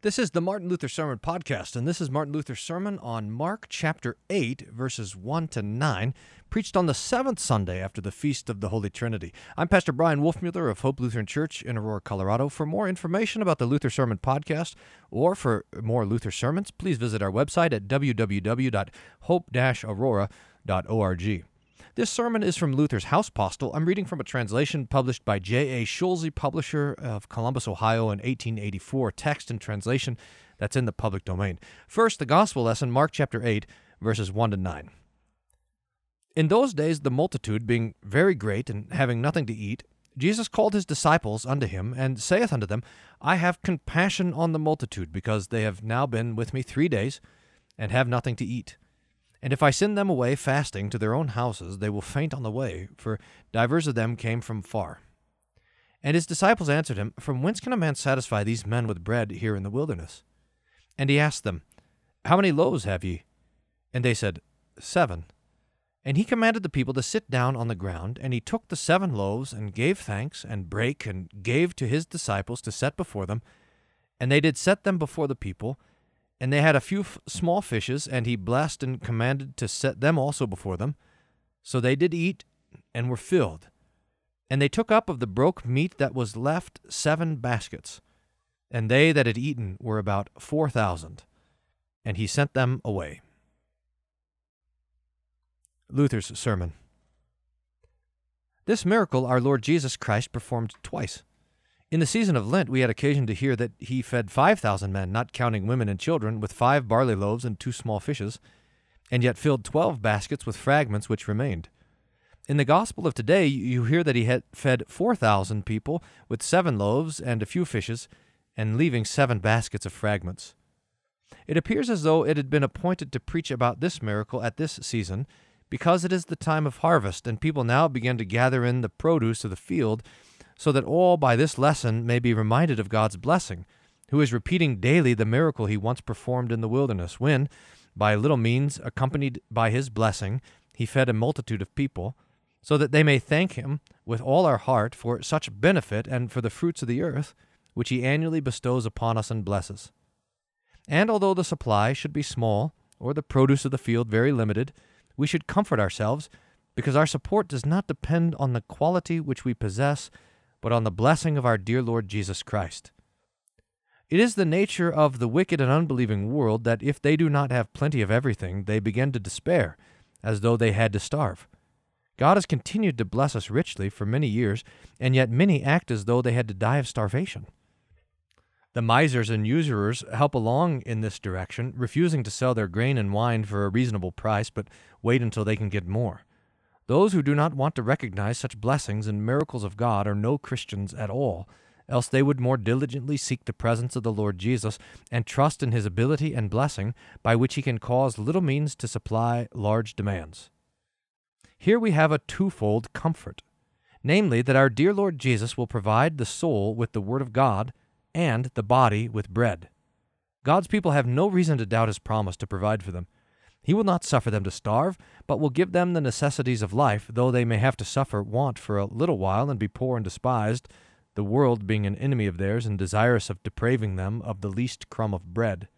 This is the Martin Luther Sermon Podcast, and this is Martin Luther's sermon on Mark chapter 8, verses 1 to 9, preached on the seventh Sunday after the Feast of the Holy Trinity. I'm Pastor Bryan Wolfmueller of Hope Lutheran Church in Aurora, Colorado. For more information about the Luther Sermon Podcast or for more Luther sermons, please visit our website at www.hope-aurora.org. This sermon is from Luther's Hauspostille. I'm reading from a translation published by J.A. Schulze, publisher of Columbus, Ohio in 1884. Text and translation that's in the public domain. First, the gospel lesson, Mark chapter 8, verses 1 to 9. In those days, the multitude being very great and having nothing to eat, Jesus called his disciples unto him, and saith unto them, I have compassion on the multitude, because they have now been with me three days, and have nothing to eat. And if I send them away fasting to their own houses, they will faint on the way, for divers of them came from far. And his disciples answered him, From whence can a man satisfy these men with bread here in the wilderness? And he asked them, How many loaves have ye? And they said, Seven. And he commanded the people to sit down on the ground, and he took the seven loaves, and gave thanks, and brake, and gave to his disciples to set before them. And they did set them before the people, and they had a few f- small fishes, and he blessed and commanded to set them also before them. So they did eat, and were filled. And they took up of the broke meat that was left seven baskets. And they that had eaten were about four thousand. And he sent them away. Luther's Sermon This miracle our Lord Jesus Christ performed twice. In the season of Lent, we had occasion to hear that he fed 5,000 men, not counting women and children, with five barley loaves and two small fishes, and yet filled 12 baskets with fragments which remained. In the gospel of today, you hear that he had fed 4,000 people with seven loaves and a few fishes, and leaving seven baskets of fragments. It appears as though it had been appointed to preach about this miracle at this season, because it is the time of harvest, and people now begin to gather in the produce of the field so that all by this lesson may be reminded of God's blessing, who is repeating daily the miracle he once performed in the wilderness, when, by little means, accompanied by his blessing, he fed a multitude of people, so that they may thank him with all our heart for such benefit and for the fruits of the earth, which he annually bestows upon us and blesses. And although the supply should be small, or the produce of the field very limited, we should comfort ourselves, because our support does not depend on the quality which we possess but on the blessing of our dear Lord Jesus Christ. It is the nature of the wicked and unbelieving world that if they do not have plenty of everything, they begin to despair, as though they had to starve. God has continued to bless us richly for many years, and yet many act as though they had to die of starvation. The misers and usurers help along in this direction, refusing to sell their grain and wine for a reasonable price, but wait until they can get more. Those who do not want to recognize such blessings and miracles of God are no Christians at all, else they would more diligently seek the presence of the Lord Jesus and trust in his ability and blessing by which he can cause little means to supply large demands. Here we have a twofold comfort namely, that our dear Lord Jesus will provide the soul with the Word of God and the body with bread. God's people have no reason to doubt his promise to provide for them. He will not suffer them to starve, but will give them the necessities of life, though they may have to suffer want for a little while and be poor and despised, the world being an enemy of theirs and desirous of depraving them of the least crumb of bread.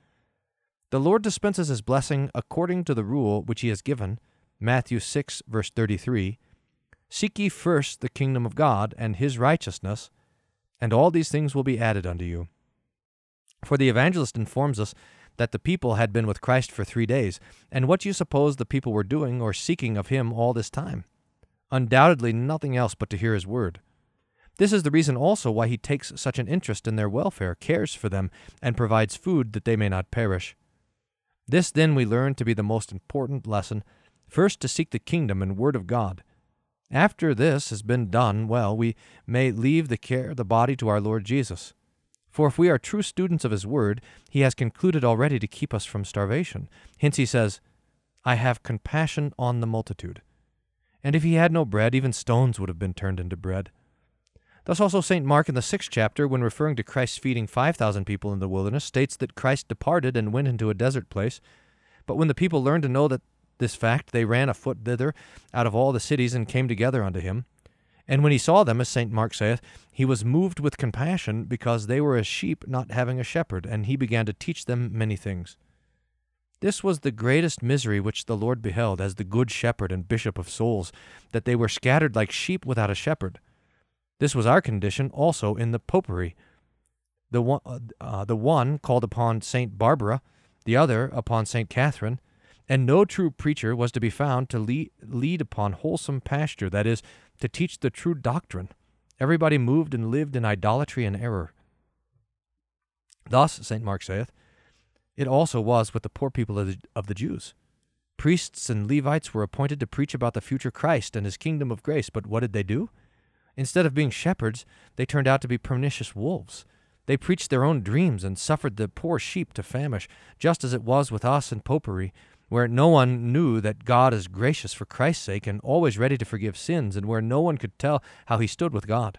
The Lord dispenses his blessing according to the rule which he has given, Matthew 6, verse 33 Seek ye first the kingdom of God and his righteousness, and all these things will be added unto you. For the evangelist informs us that the people had been with Christ for three days, and what you suppose the people were doing or seeking of him all this time? Undoubtedly nothing else but to hear his word. This is the reason also why he takes such an interest in their welfare, cares for them, and provides food that they may not perish. This then we learn to be the most important lesson first to seek the kingdom and word of God. After this has been done well, we may leave the care of the body to our Lord Jesus. For if we are true students of his word, he has concluded already to keep us from starvation. Hence he says, I have compassion on the multitude. And if he had no bread, even stones would have been turned into bread. Thus also St. Mark in the sixth chapter, when referring to Christ feeding 5,000 people in the wilderness, states that Christ departed and went into a desert place. But when the people learned to know that this fact, they ran afoot thither out of all the cities and came together unto him. And when he saw them, as St. Mark saith, he was moved with compassion because they were as sheep not having a shepherd, and he began to teach them many things. This was the greatest misery which the Lord beheld as the good shepherd and bishop of souls, that they were scattered like sheep without a shepherd. This was our condition also in the popery. The one, uh, the one called upon Saint Barbara, the other upon Saint Catherine, and no true preacher was to be found to lead, lead upon wholesome pasture, that is, to teach the true doctrine. Everybody moved and lived in idolatry and error. Thus, St. Mark saith, it also was with the poor people of the, of the Jews. Priests and Levites were appointed to preach about the future Christ and his kingdom of grace, but what did they do? Instead of being shepherds, they turned out to be pernicious wolves. They preached their own dreams and suffered the poor sheep to famish, just as it was with us in popery, where no one knew that God is gracious for Christ's sake and always ready to forgive sins, and where no one could tell how he stood with God.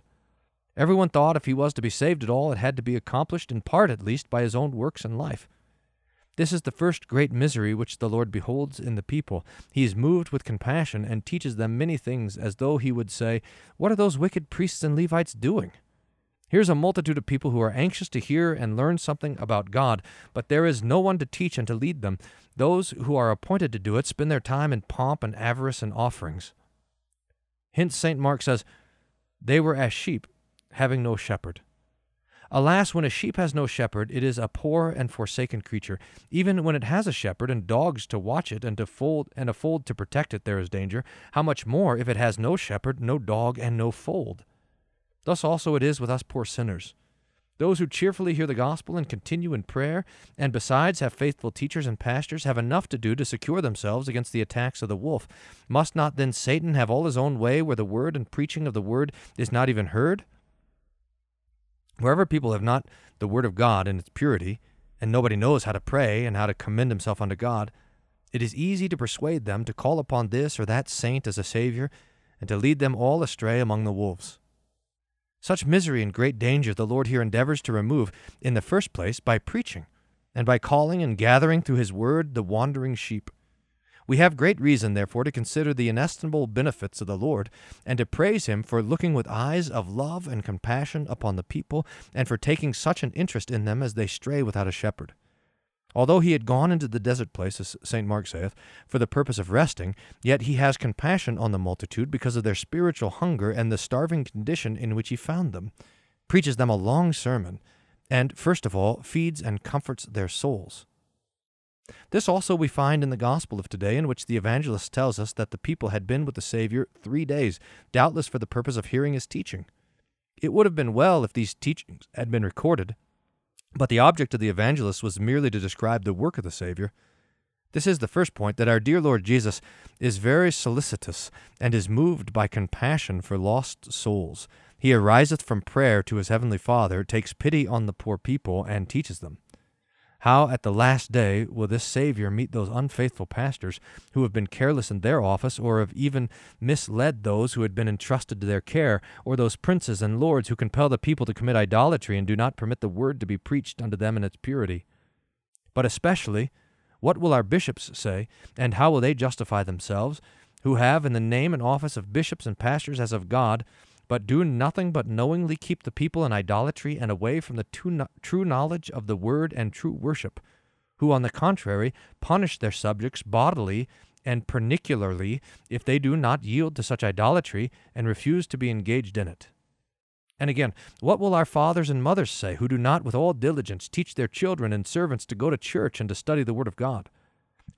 Everyone thought if he was to be saved at all, it had to be accomplished, in part at least, by his own works and life. This is the first great misery which the Lord beholds in the people. He is moved with compassion and teaches them many things, as though he would say, What are those wicked priests and Levites doing? Here's a multitude of people who are anxious to hear and learn something about God, but there is no one to teach and to lead them. Those who are appointed to do it spend their time in pomp and avarice and offerings. Hence, St. Mark says, They were as sheep, having no shepherd. Alas, when a sheep has no shepherd, it is a poor and forsaken creature. Even when it has a shepherd and dogs to watch it and to fold and a fold to protect it, there is danger. How much more if it has no shepherd, no dog, and no fold? Thus also it is with us poor sinners. Those who cheerfully hear the gospel and continue in prayer, and besides have faithful teachers and pastors, have enough to do to secure themselves against the attacks of the wolf. Must not then Satan have all his own way where the word and preaching of the word is not even heard? Wherever people have not the Word of God in its purity, and nobody knows how to pray and how to commend himself unto God, it is easy to persuade them to call upon this or that saint as a Savior, and to lead them all astray among the wolves. Such misery and great danger the Lord here endeavors to remove, in the first place, by preaching, and by calling and gathering through His Word the wandering sheep. We have great reason, therefore, to consider the inestimable benefits of the Lord, and to praise Him for looking with eyes of love and compassion upon the people, and for taking such an interest in them as they stray without a shepherd. Although he had gone into the desert place, as St. Mark saith, for the purpose of resting, yet he has compassion on the multitude because of their spiritual hunger and the starving condition in which he found them, preaches them a long sermon, and, first of all, feeds and comforts their souls. This also we find in the Gospel of today, in which the evangelist tells us that the people had been with the Savior three days, doubtless for the purpose of hearing his teaching. It would have been well if these teachings had been recorded, but the object of the evangelist was merely to describe the work of the Savior. This is the first point that our dear Lord Jesus is very solicitous and is moved by compassion for lost souls. He ariseth from prayer to his heavenly Father, takes pity on the poor people, and teaches them. How at the last day will this Savior meet those unfaithful pastors who have been careless in their office, or have even misled those who had been entrusted to their care, or those princes and lords who compel the people to commit idolatry and do not permit the word to be preached unto them in its purity? But especially, what will our bishops say, and how will they justify themselves, who have, in the name and office of bishops and pastors as of God, but do nothing but knowingly keep the people in idolatry and away from the true knowledge of the word and true worship, who, on the contrary, punish their subjects bodily and pernicularly if they do not yield to such idolatry and refuse to be engaged in it. And again, what will our fathers and mothers say who do not with all diligence teach their children and servants to go to church and to study the Word of God?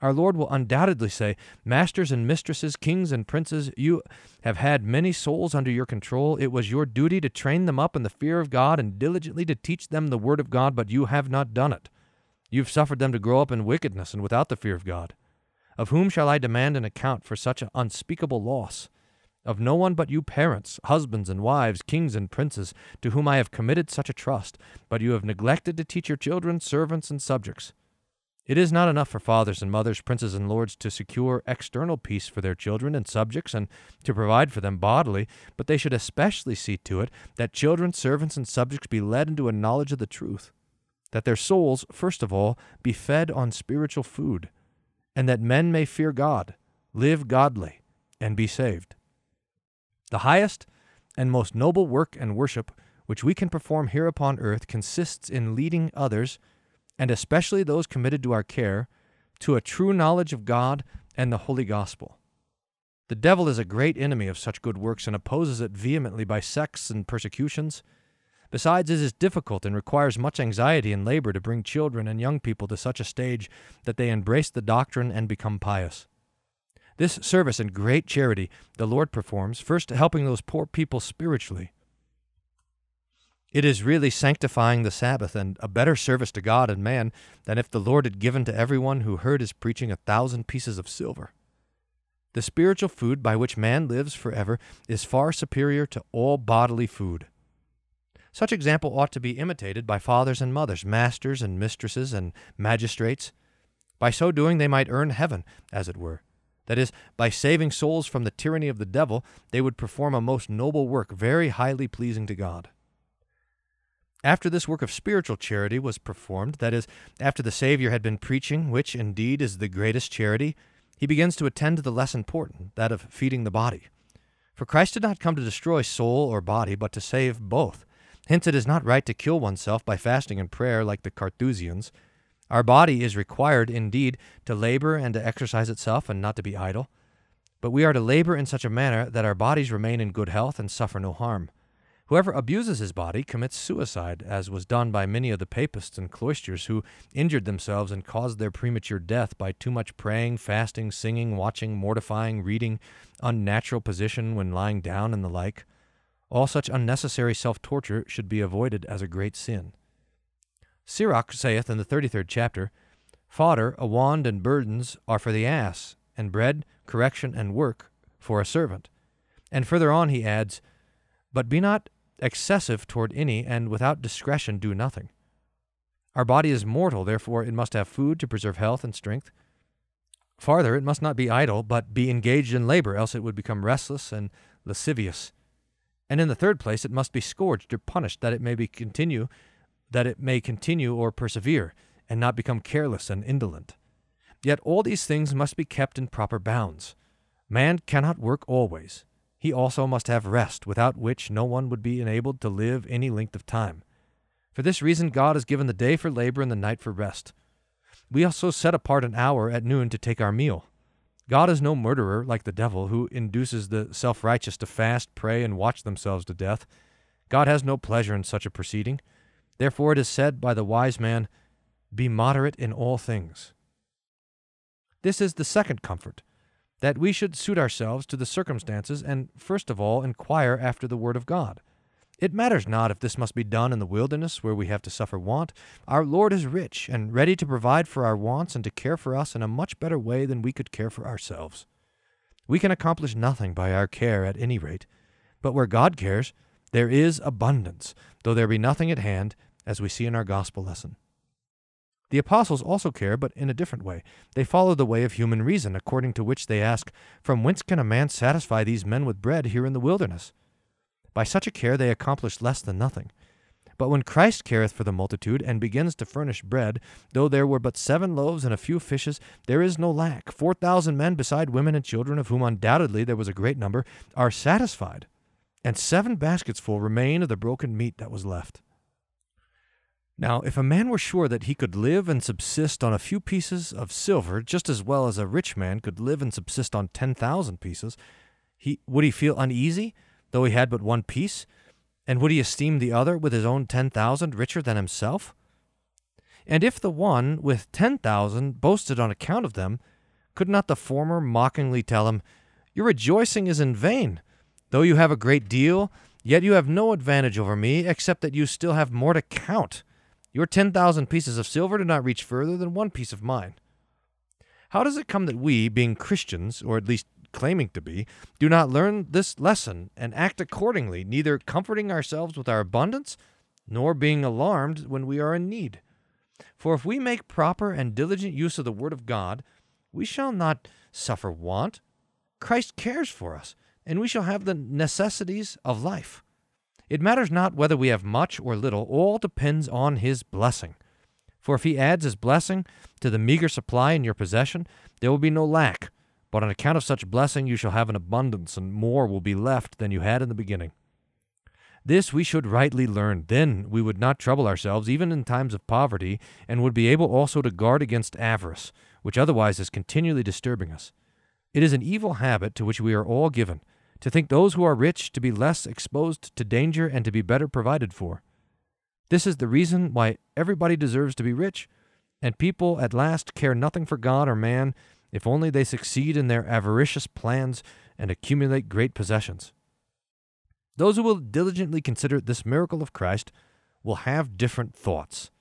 Our Lord will undoubtedly say, Masters and mistresses, kings and princes, you have had many souls under your control. It was your duty to train them up in the fear of God and diligently to teach them the word of God, but you have not done it. You've suffered them to grow up in wickedness and without the fear of God. Of whom shall I demand an account for such an unspeakable loss? Of no one but you parents, husbands and wives, kings and princes, to whom I have committed such a trust, but you have neglected to teach your children, servants, and subjects. It is not enough for fathers and mothers, princes and lords to secure external peace for their children and subjects and to provide for them bodily, but they should especially see to it that children, servants, and subjects be led into a knowledge of the truth, that their souls, first of all, be fed on spiritual food, and that men may fear God, live godly, and be saved. The highest and most noble work and worship which we can perform here upon earth consists in leading others, and especially those committed to our care, to a true knowledge of God and the holy gospel. The devil is a great enemy of such good works and opposes it vehemently by sects and persecutions. Besides, it is difficult and requires much anxiety and labor to bring children and young people to such a stage that they embrace the doctrine and become pious. This service and great charity the Lord performs, first helping those poor people spiritually. It is really sanctifying the Sabbath and a better service to God and man than if the Lord had given to everyone who heard his preaching a thousand pieces of silver. The spiritual food by which man lives forever is far superior to all bodily food. Such example ought to be imitated by fathers and mothers, masters and mistresses, and magistrates. By so doing, they might earn heaven, as it were. That is, by saving souls from the tyranny of the devil, they would perform a most noble work, very highly pleasing to God. After this work of spiritual charity was performed, that is, after the Savior had been preaching, which indeed is the greatest charity, he begins to attend to the less important, that of feeding the body. For Christ did not come to destroy soul or body, but to save both. Hence, it is not right to kill oneself by fasting and prayer like the Carthusians. Our body is required, indeed, to labor and to exercise itself and not to be idle. But we are to labor in such a manner that our bodies remain in good health and suffer no harm. Whoever abuses his body commits suicide, as was done by many of the papists and cloisters who injured themselves and caused their premature death by too much praying, fasting, singing, watching, mortifying, reading, unnatural position when lying down, and the like. All such unnecessary self torture should be avoided as a great sin. Sirach saith in the thirty third chapter, Fodder, a wand, and burdens are for the ass, and bread, correction, and work for a servant. And further on he adds, But be not excessive toward any, and without discretion do nothing. Our body is mortal, therefore it must have food to preserve health and strength. Farther, it must not be idle, but be engaged in labor, else it would become restless and lascivious and in the third place, it must be scourged or punished that it may be continue, that it may continue or persevere, and not become careless and indolent. Yet all these things must be kept in proper bounds. Man cannot work always. He also must have rest, without which no one would be enabled to live any length of time. For this reason, God has given the day for labor and the night for rest. We also set apart an hour at noon to take our meal. God is no murderer like the devil, who induces the self righteous to fast, pray, and watch themselves to death. God has no pleasure in such a proceeding. Therefore it is said by the wise man, Be moderate in all things. This is the second comfort, that we should suit ourselves to the circumstances and first of all inquire after the word of God. It matters not if this must be done in the wilderness where we have to suffer want. Our Lord is rich and ready to provide for our wants and to care for us in a much better way than we could care for ourselves. We can accomplish nothing by our care at any rate, but where God cares, there is abundance, though there be nothing at hand, as we see in our gospel lesson. The apostles also care, but in a different way. They follow the way of human reason, according to which they ask, From whence can a man satisfy these men with bread here in the wilderness? By such a care they accomplish less than nothing. But when Christ careth for the multitude, and begins to furnish bread, though there were but seven loaves and a few fishes, there is no lack. Four thousand men, beside women and children, of whom undoubtedly there was a great number, are satisfied, and seven baskets full remain of the broken meat that was left. Now, if a man were sure that he could live and subsist on a few pieces of silver, just as well as a rich man could live and subsist on ten thousand pieces, he would he feel uneasy? though he had but one piece? And would he esteem the other with his own ten thousand richer than himself? And if the one with ten thousand boasted on account of them, could not the former mockingly tell him, Your rejoicing is in vain. Though you have a great deal, yet you have no advantage over me, except that you still have more to count. Your ten thousand pieces of silver do not reach further than one piece of mine. How does it come that we, being Christians, or at least claiming to be, do not learn this lesson and act accordingly, neither comforting ourselves with our abundance, nor being alarmed when we are in need. For if we make proper and diligent use of the Word of God, we shall not suffer want. Christ cares for us, and we shall have the necessities of life. It matters not whether we have much or little, all depends on His blessing. For if He adds His blessing to the meager supply in your possession, there will be no lack but on account of such blessing you shall have an abundance, and more will be left than you had in the beginning. This we should rightly learn. Then we would not trouble ourselves, even in times of poverty, and would be able also to guard against avarice, which otherwise is continually disturbing us. It is an evil habit to which we are all given, to think those who are rich to be less exposed to danger and to be better provided for. This is the reason why everybody deserves to be rich, and people at last care nothing for God or man if only they succeed in their avaricious plans and accumulate great possessions. Those who will diligently consider this miracle of Christ will have different thoughts.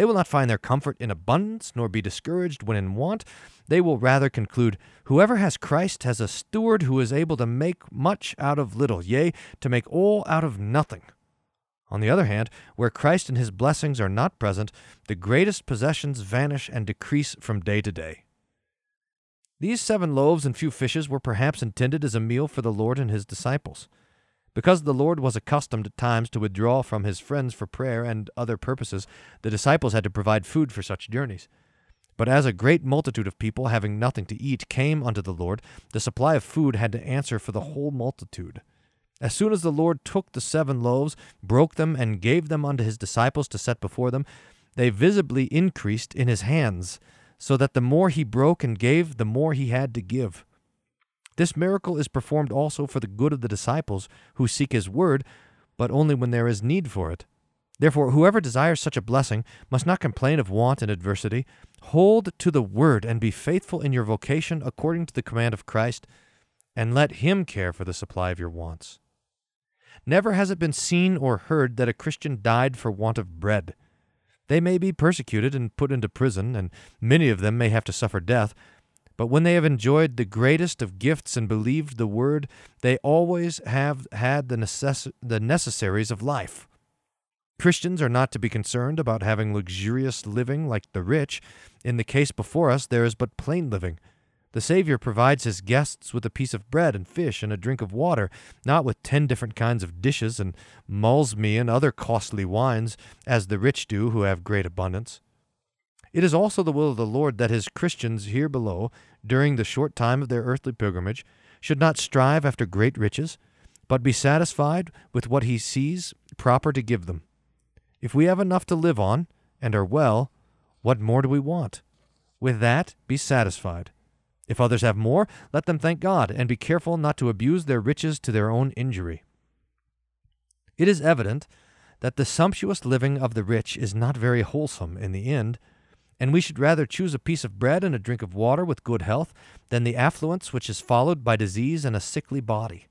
They will not find their comfort in abundance, nor be discouraged when in want. They will rather conclude, Whoever has Christ has a steward who is able to make much out of little, yea, to make all out of nothing. On the other hand, where Christ and his blessings are not present, the greatest possessions vanish and decrease from day to day. These seven loaves and few fishes were perhaps intended as a meal for the Lord and his disciples. Because the Lord was accustomed at times to withdraw from his friends for prayer and other purposes, the disciples had to provide food for such journeys. But as a great multitude of people, having nothing to eat, came unto the Lord, the supply of food had to answer for the whole multitude. As soon as the Lord took the seven loaves, broke them, and gave them unto his disciples to set before them, they visibly increased in his hands, so that the more he broke and gave, the more he had to give. This miracle is performed also for the good of the disciples who seek his word, but only when there is need for it. Therefore, whoever desires such a blessing must not complain of want and adversity. Hold to the word and be faithful in your vocation according to the command of Christ, and let him care for the supply of your wants. Never has it been seen or heard that a Christian died for want of bread. They may be persecuted and put into prison, and many of them may have to suffer death, but when they have enjoyed the greatest of gifts and believed the word, they always have had the, necess- the necessaries of life. Christians are not to be concerned about having luxurious living like the rich. In the case before us, there is but plain living. The Savior provides his guests with a piece of bread and fish and a drink of water, not with ten different kinds of dishes and malmsey and other costly wines, as the rich do who have great abundance. It is also the will of the Lord that his Christians here below, during the short time of their earthly pilgrimage, should not strive after great riches, but be satisfied with what he sees proper to give them. If we have enough to live on, and are well, what more do we want? With that, be satisfied. If others have more, let them thank God, and be careful not to abuse their riches to their own injury. It is evident that the sumptuous living of the rich is not very wholesome in the end, and we should rather choose a piece of bread and a drink of water with good health than the affluence which is followed by disease and a sickly body.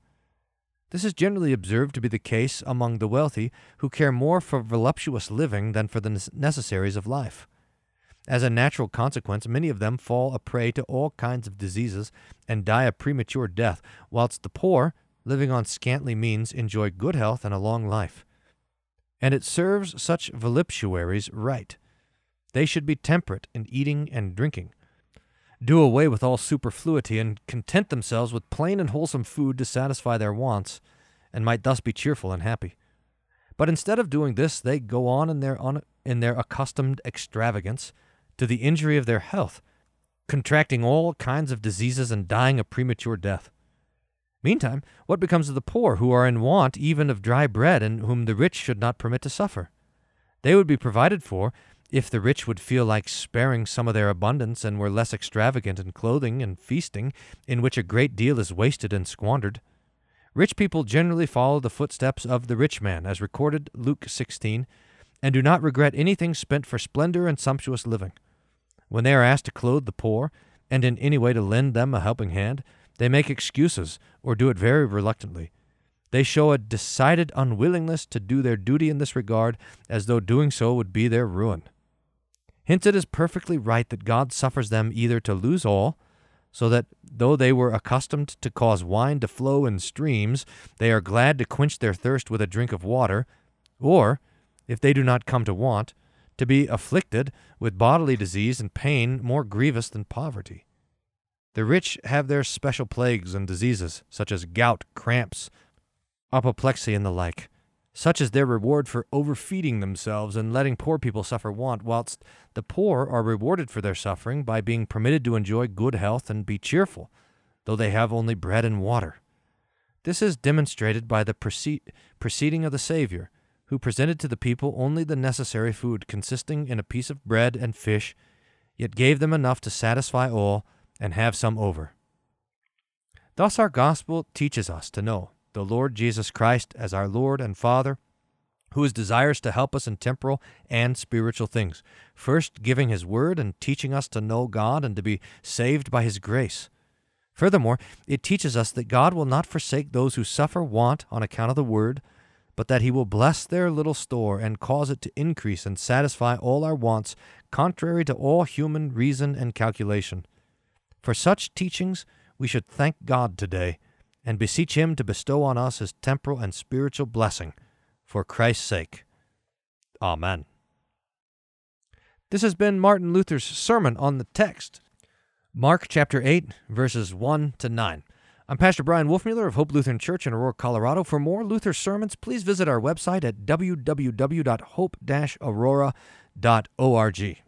This is generally observed to be the case among the wealthy, who care more for voluptuous living than for the necessaries of life. As a natural consequence, many of them fall a prey to all kinds of diseases and die a premature death, whilst the poor, living on scantly means, enjoy good health and a long life. And it serves such voluptuaries right they should be temperate in eating and drinking, do away with all superfluity, and content themselves with plain and wholesome food to satisfy their wants, and might thus be cheerful and happy. But instead of doing this, they go on in their, un- in their accustomed extravagance to the injury of their health, contracting all kinds of diseases and dying a premature death. Meantime, what becomes of the poor who are in want even of dry bread and whom the rich should not permit to suffer? They would be provided for if the rich would feel like sparing some of their abundance and were less extravagant in clothing and feasting, in which a great deal is wasted and squandered. Rich people generally follow the footsteps of the rich man, as recorded Luke 16, and do not regret anything spent for splendor and sumptuous living. When they are asked to clothe the poor, and in any way to lend them a helping hand, they make excuses or do it very reluctantly. They show a decided unwillingness to do their duty in this regard, as though doing so would be their ruin. Hence, it is perfectly right that God suffers them either to lose all, so that though they were accustomed to cause wine to flow in streams, they are glad to quench their thirst with a drink of water, or, if they do not come to want, to be afflicted with bodily disease and pain more grievous than poverty. The rich have their special plagues and diseases, such as gout, cramps, apoplexy, and the like. Such is their reward for overfeeding themselves and letting poor people suffer want, whilst the poor are rewarded for their suffering by being permitted to enjoy good health and be cheerful, though they have only bread and water. This is demonstrated by the proceeding of the Savior, who presented to the people only the necessary food, consisting in a piece of bread and fish, yet gave them enough to satisfy all and have some over. Thus, our gospel teaches us to know the Lord Jesus Christ as our Lord and Father, who is desirous to help us in temporal and spiritual things, first giving His Word and teaching us to know God and to be saved by His grace. Furthermore, it teaches us that God will not forsake those who suffer want on account of the Word, but that He will bless their little store and cause it to increase and satisfy all our wants, contrary to all human reason and calculation. For such teachings, we should thank God today and beseech Him to bestow on us His temporal and spiritual blessing for Christ's sake. Amen. This has been Martin Luther's sermon on the text, Mark chapter 8, verses 1 to 9. I'm Pastor Bryan Wolfmueller of Hope Lutheran Church in Aurora, Colorado. For more Luther sermons, please visit our website at www.hope-aurora.org.